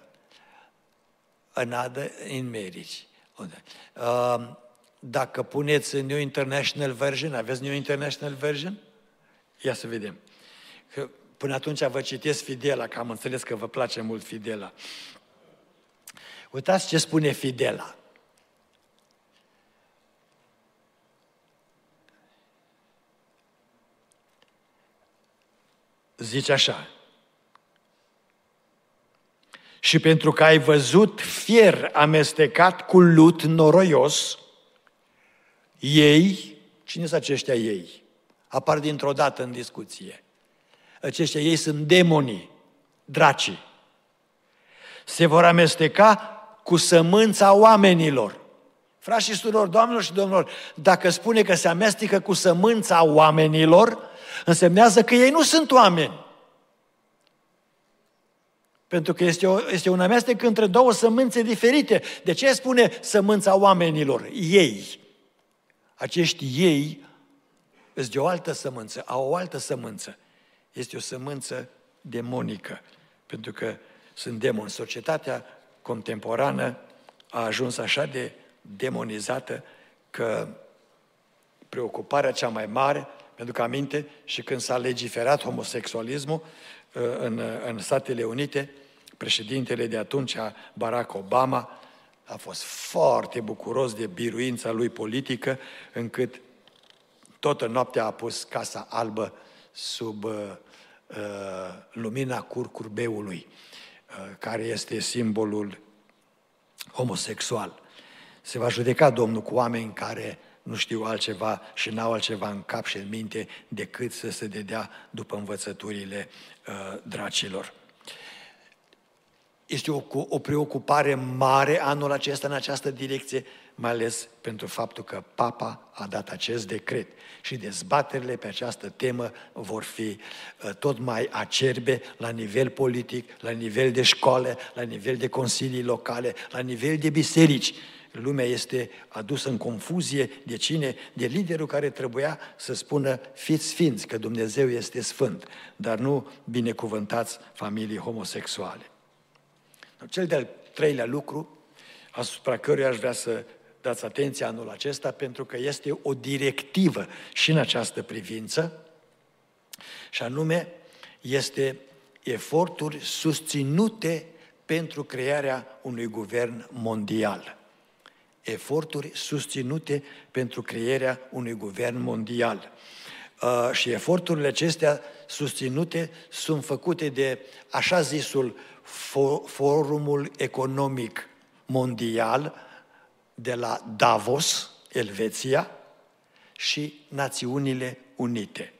another in marriage. Um, dacă puneți New International Version, aveți New International Version? Ia să vedem. Că până atunci vă citesc Fidela, că am înțeles că vă place mult Fidela. Uitați ce spune Fidela. Zice așa, și pentru că ai văzut fier amestecat cu lut noroios, ei, cine sunt aceștia ei? Apar dintr-o dată în discuție. Aceștia ei sunt demonii, dracii. Se vor amesteca cu sămânța oamenilor. Frați și surori, doamnelor și domnilor, dacă spune că se amestecă cu sămânța oamenilor, însemnează că ei nu sunt oameni. Pentru că este, o, este un amestec între două sămânțe diferite. De ce spune sămânța oamenilor? Ei. Acești ei îți de o altă sămânță, au o altă sămânță. Este o sămânță demonică, pentru că sunt demoni. Societatea contemporană a ajuns așa de demonizată că preocuparea cea mai mare, pentru că aminte și când s-a legiferat homosexualismul uh, în, în Statele Unite, președintele de atunci, Barack Obama, a fost foarte bucuros de biruința lui politică, încât toată noaptea a pus Casa Albă sub uh, uh, lumina curcurbeului, uh, care este simbolul homosexual. Se va judeca Domnul cu oameni care nu știu altceva și n-au altceva în cap și în minte decât să se dedea după învățăturile uh, dracilor. Este o, o preocupare mare anul acesta în această direcție, mai ales pentru faptul că Papa a dat acest decret și dezbaterile pe această temă vor fi uh, tot mai acerbe la nivel politic, la nivel de școală, la nivel de consilii locale, la nivel de biserici. Lumea este adusă în confuzie de cine? De liderul care trebuia să spună fiți sfinți, că Dumnezeu este sfânt, dar nu binecuvântați familii homosexuale. Cel de-al treilea lucru, asupra căruia aș vrea să dați atenție anul acesta, pentru că este o directivă și în această privință, și anume este eforturi susținute pentru crearea unui guvern mondial. Eforturi susținute pentru crearea unui guvern mondial. Uh, și eforturile acestea susținute sunt făcute de așa zisul Forumul Economic Mondial de la Davos, Elveția, și Națiunile Unite.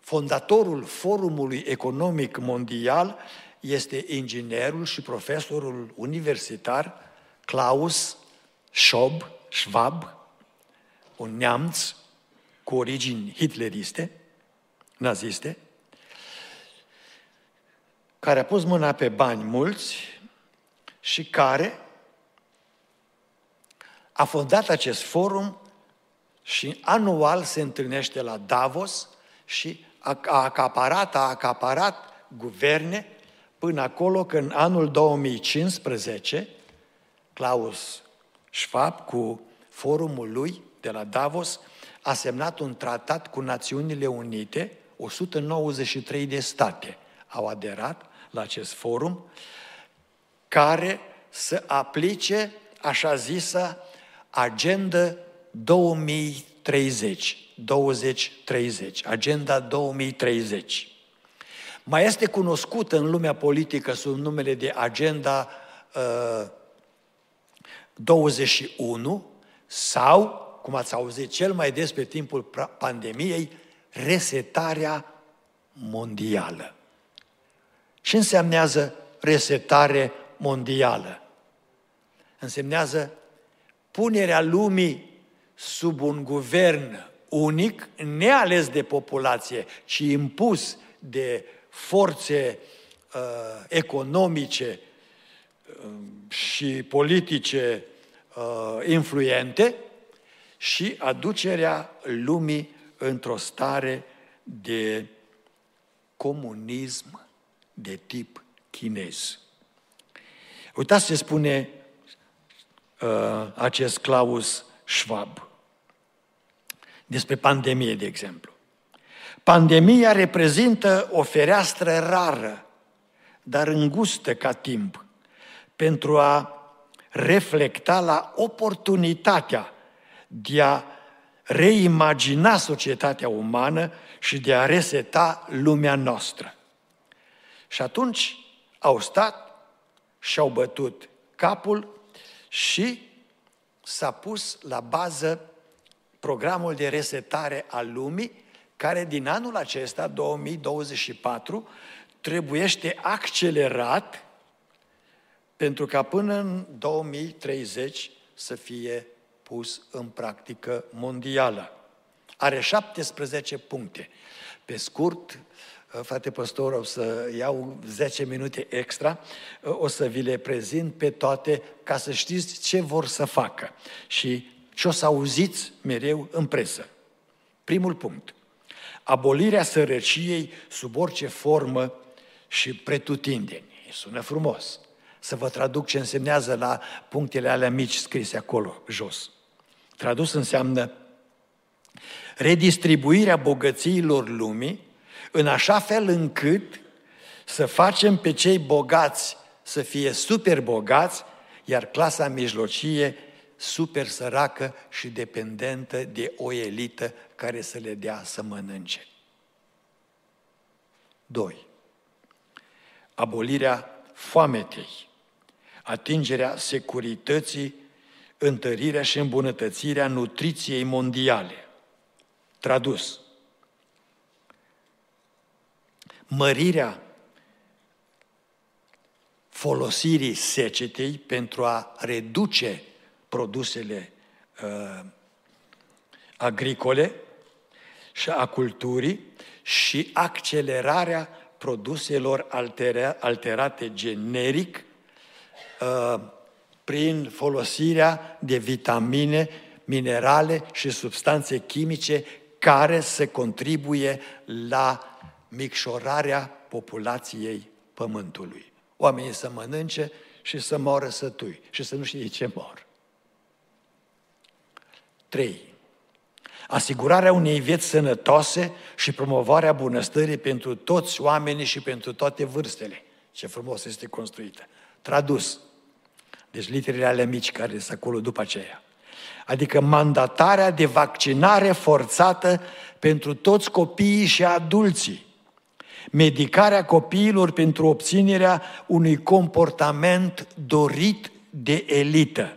Fondatorul Forumului Economic Mondial este inginerul și profesorul universitar Klaus Schwab, Schwab un neamț cu origini hitleriste, naziste, care a pus mâna pe bani mulți și care a fondat acest forum și anual se întâlnește la Davos și a acaparat, a acaparat guverne până acolo că în anul 2015 Klaus Schwab cu forumul lui de la Davos a semnat un tratat cu Națiunile Unite, 193 de state au aderat la acest forum, care să aplice așa zisa Agenda 2030, 2030, Agenda 2030. Mai este cunoscută în lumea politică sub numele de Agenda uh, 21 sau, cum ați auzit cel mai des pe timpul pandemiei, resetarea mondială. Ce însemnează resetare mondială? Însemnează punerea lumii sub un guvern unic, neales de populație, ci impus de forțe uh, economice uh, și politice uh, influente și aducerea lumii într-o stare de comunism de tip chinez. Uitați ce spune uh, acest Klaus Schwab despre pandemie, de exemplu. Pandemia reprezintă o fereastră rară, dar îngustă ca timp, pentru a reflecta la oportunitatea de a reimagina societatea umană și de a reseta lumea noastră. Și atunci au stat și au bătut capul și s-a pus la bază programul de resetare al lumii, care din anul acesta, 2024, trebuiește accelerat pentru ca până în 2030 să fie pus în practică mondială. Are 17 puncte. Pe scurt, frate păstor, o să iau 10 minute extra, o să vi le prezint pe toate ca să știți ce vor să facă și ce o să auziți mereu în presă. Primul punct. Abolirea sărăciei sub orice formă și pretutindeni. Sună frumos. Să vă traduc ce însemnează la punctele alea mici scrise acolo, jos. Tradus înseamnă redistribuirea bogățiilor lumii în așa fel încât să facem pe cei bogați să fie super bogați, iar clasa mijlocie super săracă și dependentă de o elită care să le dea să mănânce. 2. Abolirea foametei, atingerea securității, întărirea și îmbunătățirea nutriției mondiale. Tradus. Mărirea folosirii secetei pentru a reduce produsele uh, agricole și a culturii și accelerarea produselor altera, alterate generic uh, prin folosirea de vitamine, minerale și substanțe chimice care să contribuie la micșorarea populației Pământului. Oamenii să mănânce și să moară sătui și să nu știe ce mor. 3. Asigurarea unei vieți sănătoase și promovarea bunăstării pentru toți oamenii și pentru toate vârstele. Ce frumos este construită. Tradus. Deci literele ale mici care sunt acolo după aceea. Adică mandatarea de vaccinare forțată pentru toți copiii și adulții. Medicarea copiilor pentru obținerea unui comportament dorit de elită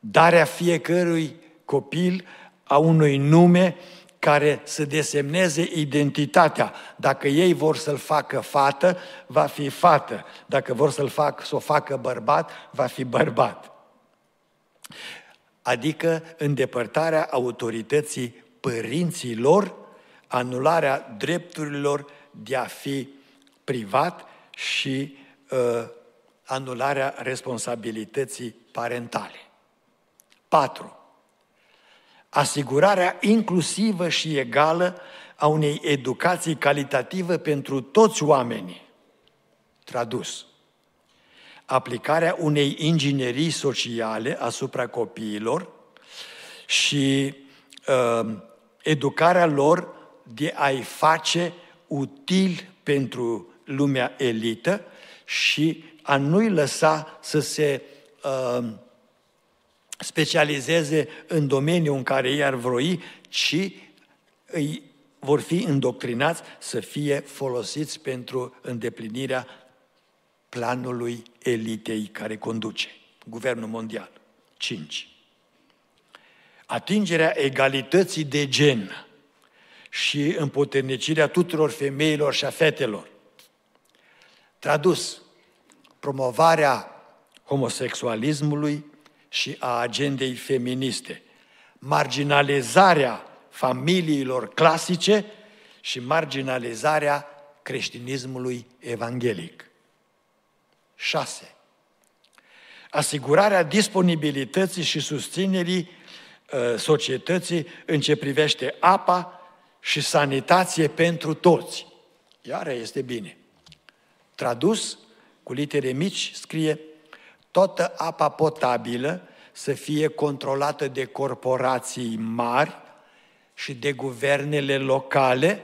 darea fiecărui copil a unui nume care să desemneze identitatea. Dacă ei vor să-l facă fată, va fi fată. Dacă vor să-l fac, să o facă bărbat, va fi bărbat. Adică îndepărtarea autorității părinților, anularea drepturilor de a fi privat și uh, anularea responsabilității parentale. 4 asigurarea inclusivă și egală a unei educații calitative pentru toți oamenii. Tradus. Aplicarea unei inginerii sociale asupra copiilor și uh, educarea lor de a-i face util pentru lumea elită și a nu-i lăsa să se uh, specializeze în domeniul în care ei ar vroi, ci îi vor fi îndoctrinați să fie folosiți pentru îndeplinirea planului elitei care conduce Guvernul Mondial. 5. Atingerea egalității de gen și împuternicirea tuturor femeilor și a fetelor. Tradus, promovarea homosexualismului, și a agendei feministe, marginalizarea familiilor clasice și marginalizarea creștinismului evanghelic. 6. Asigurarea disponibilității și susținerii uh, societății în ce privește apa și sanitație pentru toți. Iară este bine. Tradus cu litere mici scrie toată apa potabilă să fie controlată de corporații mari și de guvernele locale,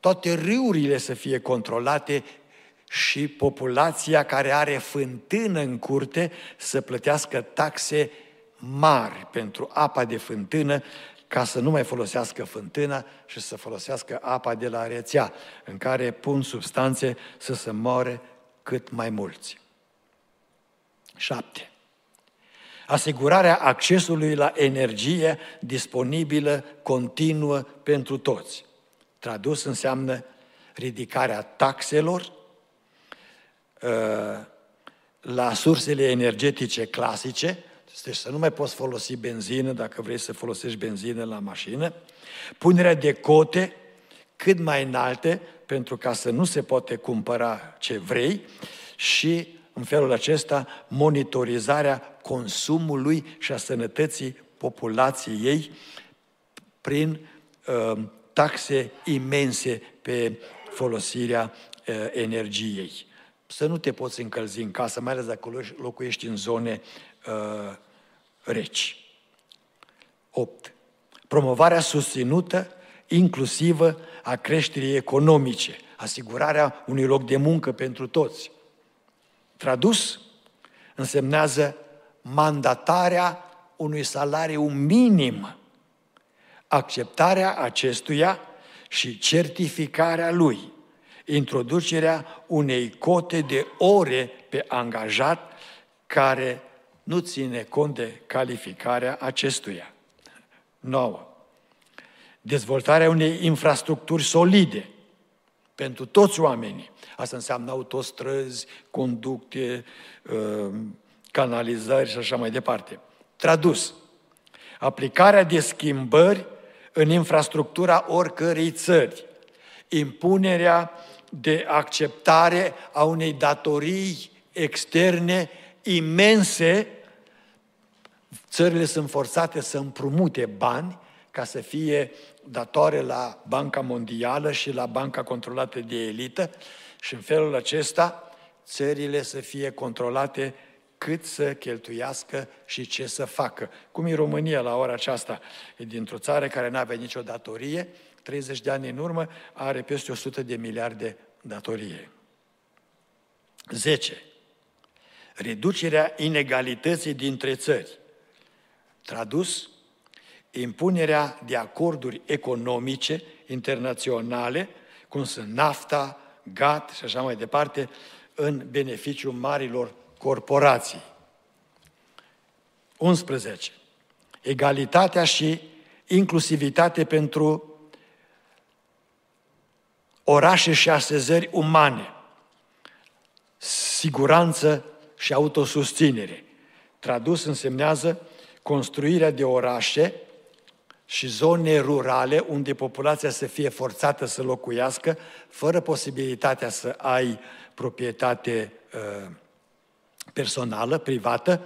toate râurile să fie controlate și populația care are fântână în curte să plătească taxe mari pentru apa de fântână ca să nu mai folosească fântâna și să folosească apa de la rețea, în care pun substanțe să se moare cât mai mulți. 7. Asigurarea accesului la energie disponibilă, continuă pentru toți. Tradus înseamnă ridicarea taxelor uh, la sursele energetice clasice, deci să nu mai poți folosi benzină dacă vrei să folosești benzină la mașină, punerea de cote cât mai înalte pentru ca să nu se poate cumpăra ce vrei și în felul acesta monitorizarea consumului și a sănătății populației ei prin uh, taxe imense pe folosirea uh, energiei. Să nu te poți încălzi în casă, mai ales dacă locuiești în zone uh, reci. 8. Promovarea susținută, inclusivă, a creșterii economice, asigurarea unui loc de muncă pentru toți, Tradus, însemnează mandatarea unui salariu minim, acceptarea acestuia și certificarea lui, introducerea unei cote de ore pe angajat care nu ține cont de calificarea acestuia. 9. Dezvoltarea unei infrastructuri solide pentru toți oamenii, Asta înseamnă autostrăzi, conducte, uh, canalizări și așa mai departe. Tradus, aplicarea de schimbări în infrastructura oricărei țări, impunerea de acceptare a unei datorii externe imense, țările sunt forțate să împrumute bani ca să fie datoare la Banca Mondială și la Banca controlată de elită și în felul acesta, țările să fie controlate cât să cheltuiască și ce să facă. Cum e România la ora aceasta? E dintr-o țară care nu avea nicio datorie, 30 de ani în urmă are peste 100 de miliarde datorie. 10. Reducerea inegalității dintre țări. Tradus, impunerea de acorduri economice internaționale, cum sunt NAFTA, GAT și așa mai departe, în beneficiul marilor corporații. 11. egalitatea și inclusivitate pentru orașe și asezări umane, siguranță și autosusținere. Tradus însemnează construirea de orașe și zone rurale unde populația să fie forțată să locuiască, fără posibilitatea să ai proprietate uh, personală, privată,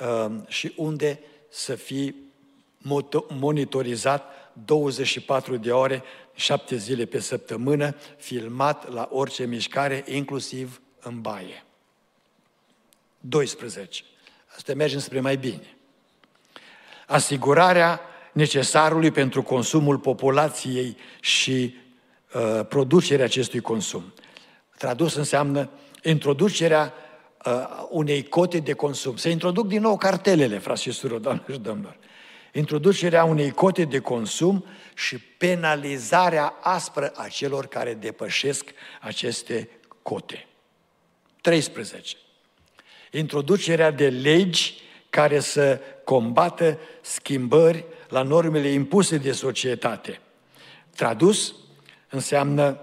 uh, și unde să fii monitorizat 24 de ore, 7 zile pe săptămână, filmat la orice mișcare, inclusiv în baie. 12. Asta mergem spre mai bine. Asigurarea necesarului pentru consumul populației și uh, producerea acestui consum. Tradus înseamnă introducerea uh, unei cote de consum. Se introduc din nou cartelele, frați și surori, doamnelor și domnilor. Introducerea unei cote de consum și penalizarea aspră a celor care depășesc aceste cote. 13. Introducerea de legi care să combată schimbări la normele impuse de societate. Tradus înseamnă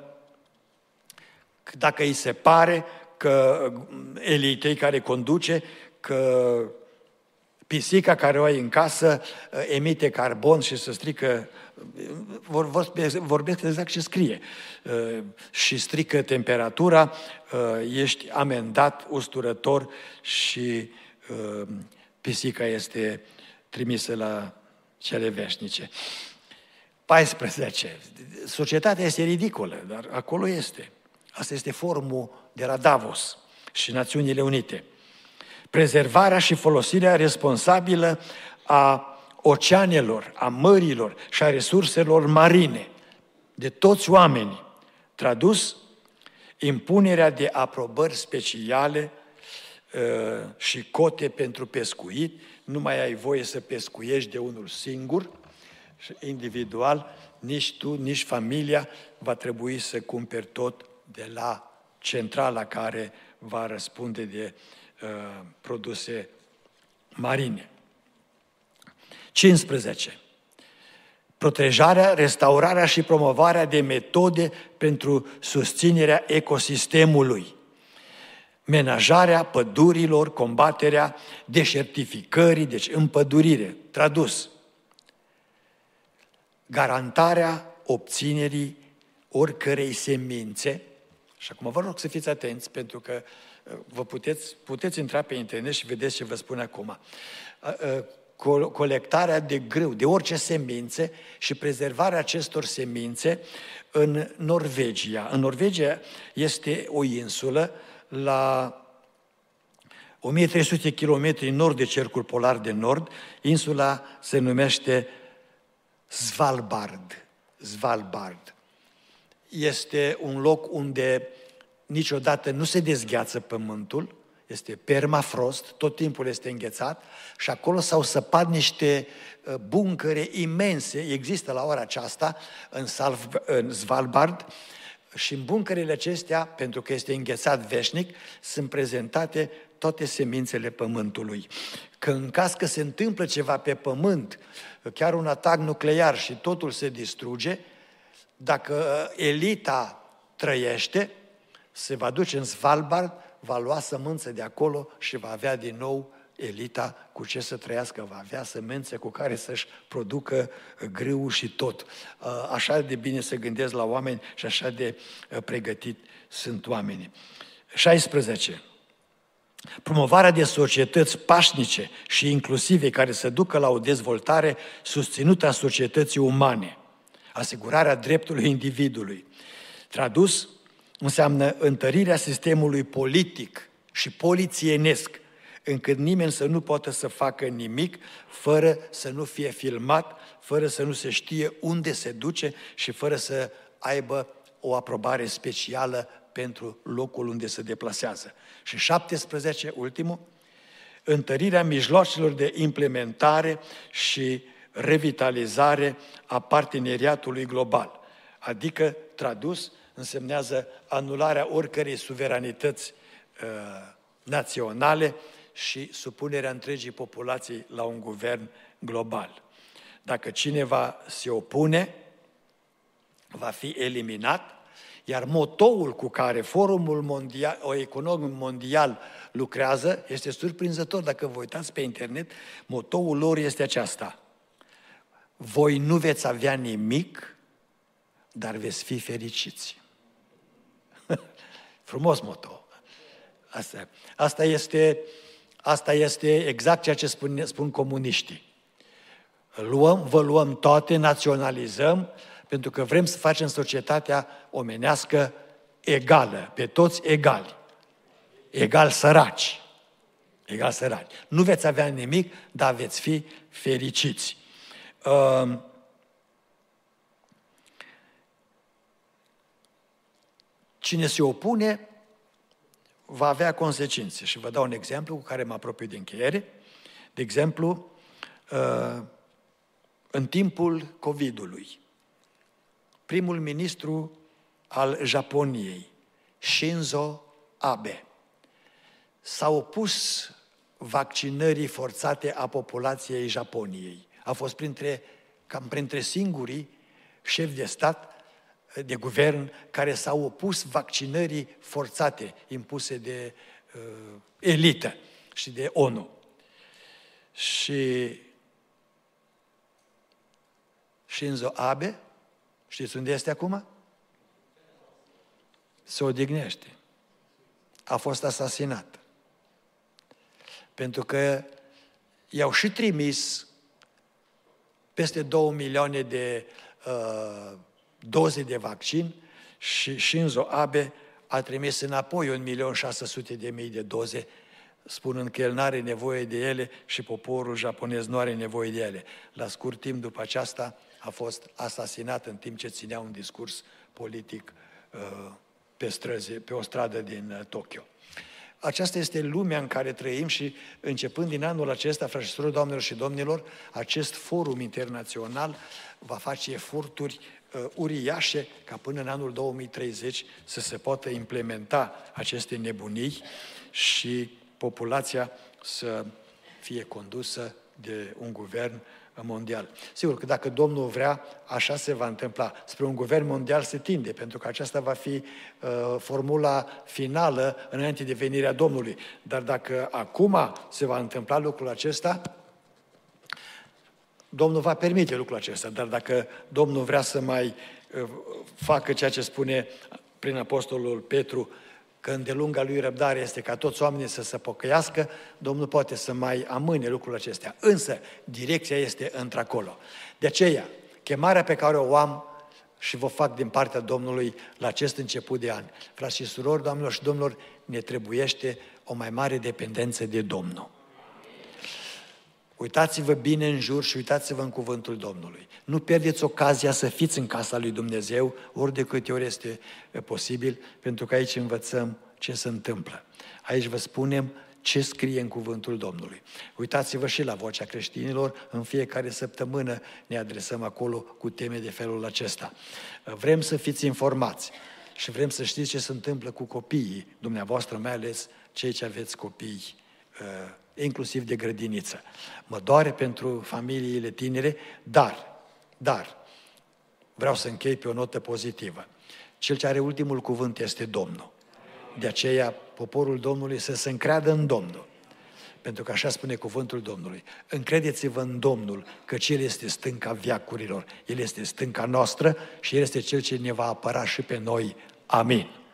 dacă îi se pare că elitei care conduce, că pisica care o ai în casă uh, emite carbon și se strică, vorbesc exact ce scrie, uh, și strică temperatura, uh, ești amendat, usturător și pisica este trimisă la cele veșnice. 14. Societatea este ridicolă, dar acolo este. Asta este formul de la Davos și Națiunile Unite. Prezervarea și folosirea responsabilă a oceanelor, a mărilor și a resurselor marine. De toți oamenii. Tradus, impunerea de aprobări speciale uh, și cote pentru pescuit, nu mai ai voie să pescuiești de unul singur, individual, nici tu, nici familia, va trebui să cumperi tot de la centrala care va răspunde de uh, produse marine. 15. Protejarea, restaurarea și promovarea de metode pentru susținerea ecosistemului menajarea pădurilor, combaterea deșertificării, deci împădurire, tradus. Garantarea obținerii oricărei semințe, și acum vă rog să fiți atenți, pentru că uh, vă puteți, puteți intra pe internet și vedeți ce vă spun acum. Uh, uh, colectarea de grâu, de orice semințe și prezervarea acestor semințe în Norvegia. În Norvegia este o insulă la 1300 km nord de cercul polar de nord, insula se numește Svalbard. Svalbard. Este un loc unde niciodată nu se dezgheață pământul, este permafrost, tot timpul este înghețat și acolo s-au săpat niște uh, buncăre imense, există la ora aceasta în, Salv, în Svalbard, și în buncările acestea, pentru că este înghețat veșnic, sunt prezentate toate semințele pământului. Că în caz că se întâmplă ceva pe pământ, chiar un atac nuclear și totul se distruge, dacă elita trăiește, se va duce în Svalbard, va lua sămânță de acolo și va avea din nou elita cu ce să trăiască, va avea semențe cu care să-și producă grâu și tot. Uh, așa de bine să gândesc la oameni și așa de uh, pregătit sunt oamenii. 16. Promovarea de societăți pașnice și inclusive care să ducă la o dezvoltare susținută a societății umane. Asigurarea dreptului individului. Tradus, înseamnă întărirea sistemului politic și polițienesc încât nimeni să nu poată să facă nimic fără să nu fie filmat, fără să nu se știe unde se duce și fără să aibă o aprobare specială pentru locul unde se deplasează. Și 17, ultimul, întărirea mijloacelor de implementare și revitalizare a parteneriatului global. Adică, tradus, însemnează anularea oricărei suveranități uh, naționale și supunerea întregii populații la un guvern global. Dacă cineva se opune, va fi eliminat, iar motoul cu care Forumul Mondial, o Economic Mondial lucrează este surprinzător. Dacă vă uitați pe internet, motoul lor este aceasta. Voi nu veți avea nimic, dar veți fi fericiți. Frumos moto. Asta, asta, este, asta este exact ceea ce spun, spun comuniștii. Luăm, vă luăm toate, naționalizăm, pentru că vrem să facem societatea omenească egală, pe toți egali. Egal săraci. Egal săraci. Nu veți avea nimic, dar veți fi fericiți. Uh, Cine se opune va avea consecințe. Și vă dau un exemplu cu care mă apropii de încheiere. De exemplu, uh, în timpul COVID-ului, primul ministru al Japoniei, Shinzo Abe, s-a opus vaccinării forțate a populației Japoniei. A fost printre, cam printre singurii șefi de stat de guvern care s-au opus vaccinării forțate impuse de uh, elită și de ONU. Și Shinzo Abe, știți unde este acum? Se odihnește. A fost asasinat. Pentru că i-au și trimis peste două milioane de uh, doze de vaccin și Shinzo Abe a trimis înapoi 1.600.000 de doze, spunând că el nu are nevoie de ele și poporul japonez nu are nevoie de ele. La scurt timp după aceasta a fost asasinat în timp ce ținea un discurs politic uh, pe, străzi, pe o stradă din uh, Tokyo. Aceasta este lumea în care trăim și începând din anul acesta, frașilor, doamnelor și domnilor, acest forum internațional va face eforturi uh, uriașe ca până în anul 2030 să se poată implementa aceste nebunii și populația să fie condusă de un guvern mondial. Sigur că dacă Domnul vrea, așa se va întâmpla. Spre un guvern mondial se tinde, pentru că aceasta va fi uh, formula finală înainte de venirea Domnului. Dar dacă acum se va întâmpla lucrul acesta, Domnul va permite lucrul acesta, dar dacă Domnul vrea să mai uh, facă ceea ce spune prin Apostolul Petru, că îndelunga lui răbdare este ca toți oamenii să se pocăiască, Domnul poate să mai amâne lucrul acestea. Însă, direcția este într-acolo. De aceea, chemarea pe care o am și vă fac din partea Domnului la acest început de an. Frați și surori, doamnelor și domnilor, ne trebuiește o mai mare dependență de Domnul. Uitați-vă bine în jur și uitați-vă în cuvântul Domnului. Nu pierdeți ocazia să fiți în casa lui Dumnezeu ori de câte ori este posibil, pentru că aici învățăm ce se întâmplă. Aici vă spunem ce scrie în cuvântul Domnului. Uitați-vă și la vocea creștinilor, în fiecare săptămână ne adresăm acolo cu teme de felul acesta. Vrem să fiți informați și vrem să știți ce se întâmplă cu copiii dumneavoastră, mai ales cei ce aveți copii inclusiv de grădiniță. Mă doare pentru familiile tinere, dar, dar, vreau să închei pe o notă pozitivă. Cel ce are ultimul cuvânt este Domnul. De aceea, poporul Domnului să se încreadă în Domnul. Pentru că așa spune cuvântul Domnului. Încredeți-vă în Domnul, că El este stânca viacurilor. El este stânca noastră și El este Cel ce ne va apăra și pe noi. Amin.